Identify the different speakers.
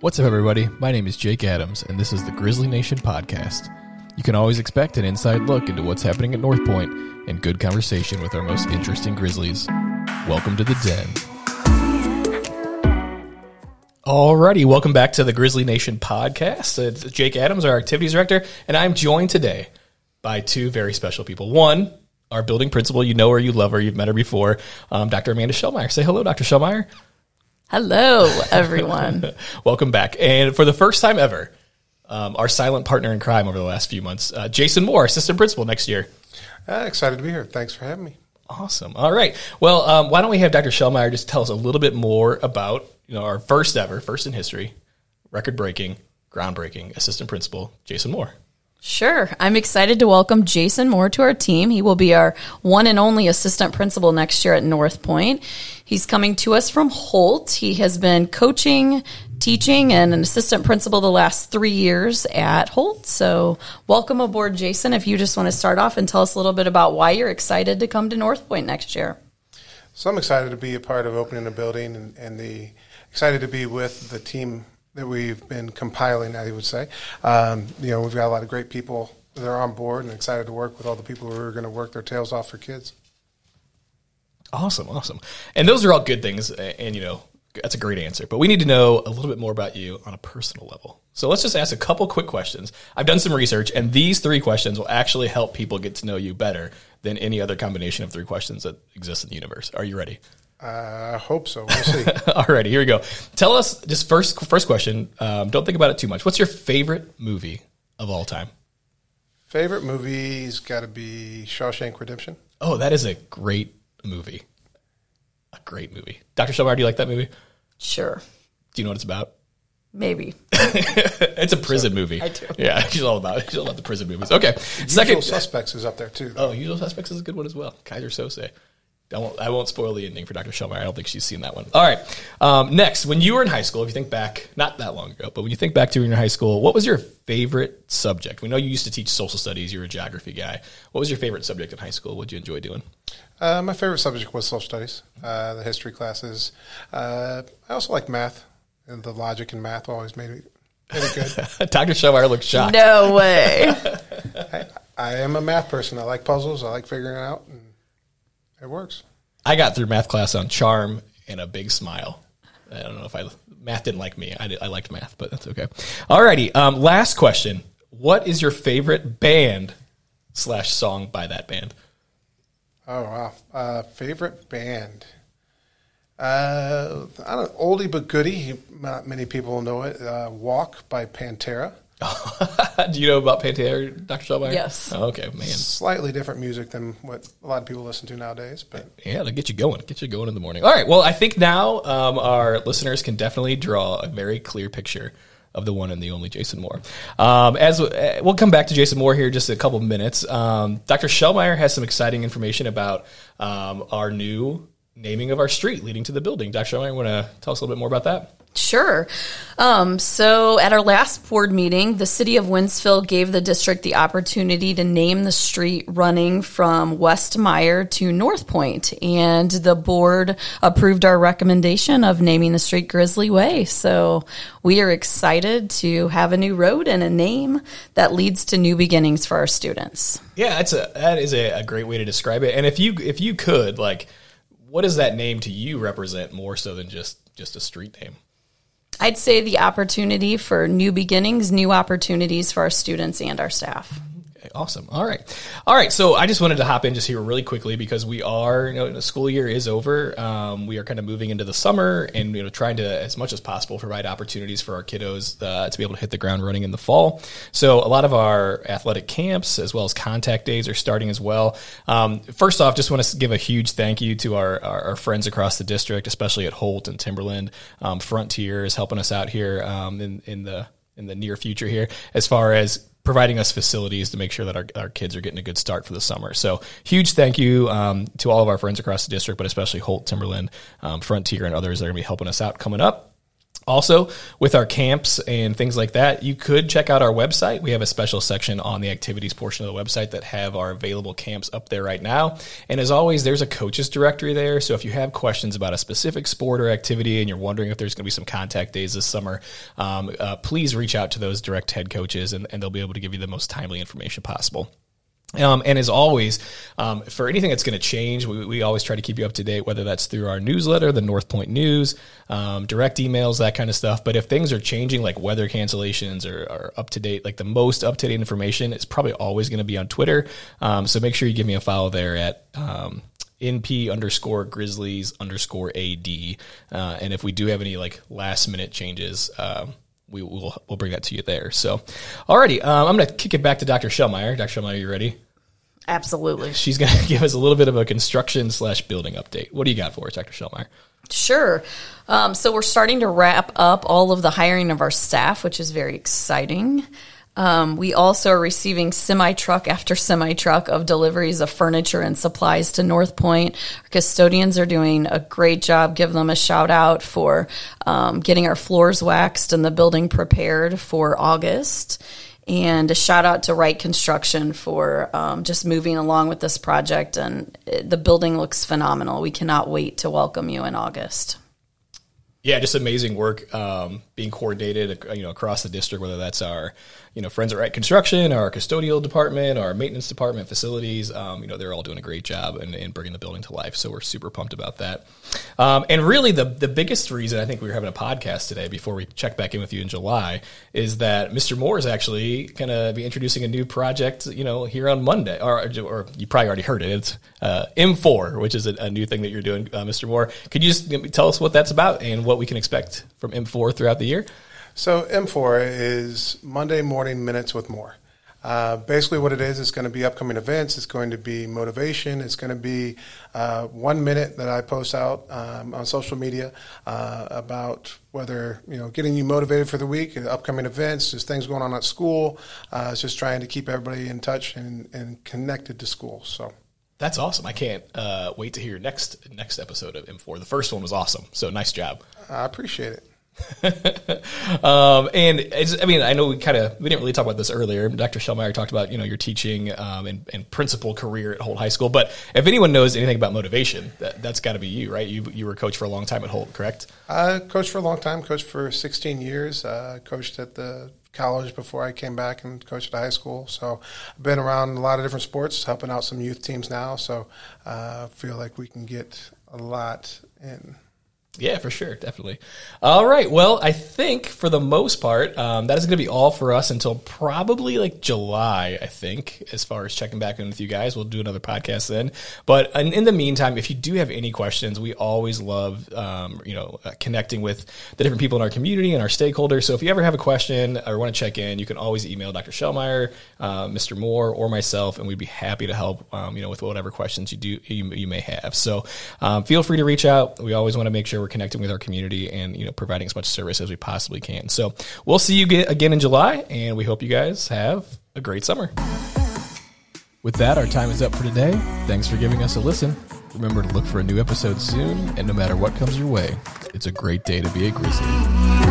Speaker 1: What's up, everybody? My name is Jake Adams, and this is the Grizzly Nation podcast. You can always expect an inside look into what's happening at North Point and good conversation with our most interesting Grizzlies. Welcome to the Den. Alrighty, welcome back to the Grizzly Nation podcast. It's Jake Adams, our activities director, and I'm joined today by two very special people. One, our building principal, you know her, you love her, you've met her before, um, Dr. Amanda Shellmeyer. Say hello, Dr. Shellmeyer.
Speaker 2: Hello, everyone.
Speaker 1: Welcome back. And for the first time ever, um, our silent partner in crime over the last few months, uh, Jason Moore, assistant principal next year.
Speaker 3: Uh, excited to be here. Thanks for having me.
Speaker 1: Awesome. All right. Well, um, why don't we have Dr. Shellmeyer just tell us a little bit more about you know our first ever, first in history, record breaking, groundbreaking assistant principal, Jason Moore.
Speaker 2: Sure. I'm excited to welcome Jason Moore to our team. He will be our one and only assistant principal next year at North Point. He's coming to us from Holt. He has been coaching, teaching, and an assistant principal the last three years at Holt. So, welcome aboard, Jason. If you just want to start off and tell us a little bit about why you're excited to come to North Point next year.
Speaker 3: So, I'm excited to be a part of opening the building and, and the excited to be with the team that we've been compiling, I would say. Um, you know, we've got a lot of great people that are on board and excited to work with all the people who are going to work their tails off for kids.
Speaker 1: Awesome, awesome. And those are all good things. And, you know, that's a great answer. But we need to know a little bit more about you on a personal level. So let's just ask a couple quick questions. I've done some research, and these three questions will actually help people get to know you better than any other combination of three questions that exists in the universe. Are you ready?
Speaker 3: I hope so. We'll see.
Speaker 1: Alrighty, here we go. Tell us just first first question. Um, don't think about it too much. What's your favorite movie of all time?
Speaker 3: Favorite movie's got to be Shawshank Redemption.
Speaker 1: Oh, that is a great movie. A great movie. Dr. Shellmeyer, do you like that movie?
Speaker 2: Sure.
Speaker 1: Do you know what it's about?
Speaker 2: Maybe.
Speaker 1: it's a prison movie.
Speaker 2: I do.
Speaker 1: Yeah, she's all about it. She's all about the prison movies. Okay.
Speaker 3: Usual
Speaker 1: Second.
Speaker 3: Suspects is up there too. though.
Speaker 1: Oh, Usual Suspects is a good one as well. Keyser Söze. I won't, I won't spoil the ending for Dr. Shellmeyer. I don't think she's seen that one. All right. Um, next, when you were in high school, if you think back, not that long ago, but when you think back to when you were in your high school, what was your favorite subject? We know you used to teach social studies. You were a geography guy. What was your favorite subject in high school? What did you enjoy doing?
Speaker 3: Uh, my favorite subject was social studies, uh, the history classes. Uh, I also like math, and the logic in math always made me made it good.
Speaker 1: Dr. Shellmeyer looks shocked.
Speaker 2: No way.
Speaker 3: I, I am a math person. I like puzzles. I like figuring it out, and it works.
Speaker 1: I got through math class on charm and a big smile. I don't know if I math didn't like me. I, did, I liked math, but that's okay. Alrighty. Um, last question. What is your favorite band slash song by that band?
Speaker 3: Oh wow! Uh, favorite band? Uh, I don't oldie but goodie. Not many people know it. Uh, Walk by Pantera.
Speaker 1: Do you know about Pantera, Dr. Shellmeyer?
Speaker 2: Yes.
Speaker 1: Oh, okay, man.
Speaker 3: Slightly different music than what a lot of people listen to nowadays, but
Speaker 1: Yeah, to get you going, get you going in the morning. All right. Well, I think now um, our listeners can definitely draw a very clear picture of the one and the only Jason Moore. Um, as uh, we'll come back to Jason Moore here in just a couple of minutes. Um, Dr. Shellmeyer has some exciting information about um, our new naming of our street leading to the building. Dr. Shellmeyer, want to tell us a little bit more about that?
Speaker 2: Sure. Um, so at our last board meeting, the city of Wentzville gave the district the opportunity to name the street running from West Meyer to North Point, and the board approved our recommendation of naming the street Grizzly Way. So we are excited to have a new road and a name that leads to new beginnings for our students.
Speaker 1: Yeah, that's a that is a, a great way to describe it. And if you if you could like, what does that name to you represent more so than just just a street name?
Speaker 2: I'd say the opportunity for new beginnings, new opportunities for our students and our staff.
Speaker 1: Awesome. All right. All right. So I just wanted to hop in just here really quickly because we are, you know, the school year is over. Um, we are kind of moving into the summer and, you know, trying to, as much as possible, provide opportunities for our kiddos uh, to be able to hit the ground running in the fall. So a lot of our athletic camps as well as contact days are starting as well. Um, first off, just want to give a huge thank you to our, our, our friends across the district, especially at Holt and Timberland. Um, Frontier is helping us out here um, in, in the in the near future here as far as providing us facilities to make sure that our, our kids are getting a good start for the summer. So huge thank you um, to all of our friends across the district, but especially Holt, Timberland, um, Frontier, and others that are going to be helping us out coming up. Also, with our camps and things like that, you could check out our website. We have a special section on the activities portion of the website that have our available camps up there right now. And as always, there's a coaches directory there. So if you have questions about a specific sport or activity and you're wondering if there's going to be some contact days this summer, um, uh, please reach out to those direct head coaches and, and they'll be able to give you the most timely information possible. Um, and as always, um, for anything that's going to change, we, we, always try to keep you up to date, whether that's through our newsletter, the North Point News, um, direct emails, that kind of stuff. But if things are changing, like weather cancellations or, or up to date, like the most up to date information is probably always going to be on Twitter. Um, so make sure you give me a follow there at um, np underscore grizzlies underscore ad. Uh, and if we do have any like last minute changes, um, we will we'll bring that to you there. So, alrighty, um, I'm going to kick it back to Dr. Shellmeyer. Dr. Shellmeyer, you ready?
Speaker 2: Absolutely.
Speaker 1: She's going to give us a little bit of a construction slash building update. What do you got for us, Dr. Shellmeyer?
Speaker 2: Sure. Um, so we're starting to wrap up all of the hiring of our staff, which is very exciting. Um, we also are receiving semi truck after semi truck of deliveries of furniture and supplies to North Point. Our custodians are doing a great job. Give them a shout out for um, getting our floors waxed and the building prepared for August. And a shout out to Wright Construction for um, just moving along with this project. And it, the building looks phenomenal. We cannot wait to welcome you in August.
Speaker 1: Yeah, just amazing work um, being coordinated, you know, across the district. Whether that's our you know, friends at Construction, our custodial department, our maintenance department, facilities, um, you know, they're all doing a great job in, in, bringing the building to life. So we're super pumped about that. Um, and really, the the biggest reason I think we were having a podcast today before we check back in with you in July is that Mr. Moore is actually going to be introducing a new project, you know, here on Monday, or, or you probably already heard it. It's uh, M4, which is a, a, new thing that you're doing, uh, Mr. Moore. Could you just tell us what that's about and what we can expect from M4 throughout the year?
Speaker 3: So M4 is Monday morning minutes with more. Uh, basically, what it is, it's going to be upcoming events. It's going to be motivation. It's going to be uh, one minute that I post out um, on social media uh, about whether you know getting you motivated for the week, upcoming events, just things going on at school. Uh, it's just trying to keep everybody in touch and, and connected to school. So.
Speaker 1: That's awesome. I can't uh, wait to hear next next episode of M4. The first one was awesome, so nice job.
Speaker 3: I appreciate it.
Speaker 1: um, and I mean, I know we kind of we didn't really talk about this earlier. Dr. Shellmeyer talked about you know your teaching um, and, and, principal career at Holt High School. But if anyone knows anything about motivation, that, that's got to be you, right? You you were a coach for a long time at Holt, correct?
Speaker 3: I coached for a long time. Coached for 16 years. Uh, coached at the college before I came back and coached at high school. So I've been around a lot of different sports, helping out some youth teams now. So I uh, feel like we can get a lot in
Speaker 1: yeah, for sure, definitely. All right. Well, I think for the most part, um, that is going to be all for us until probably like July. I think, as far as checking back in with you guys, we'll do another podcast then. But in, in the meantime, if you do have any questions, we always love, um, you know, uh, connecting with the different people in our community and our stakeholders. So if you ever have a question or want to check in, you can always email Dr. Shellmeyer, uh, Mr. Moore, or myself, and we'd be happy to help. Um, you know, with whatever questions you do you, you may have. So um, feel free to reach out. We always want to make sure we're we're connecting with our community and you know providing as much service as we possibly can. So we'll see you again in July, and we hope you guys have a great summer. With that, our time is up for today. Thanks for giving us a listen. Remember to look for a new episode soon, and no matter what comes your way, it's a great day to be a Grizzly.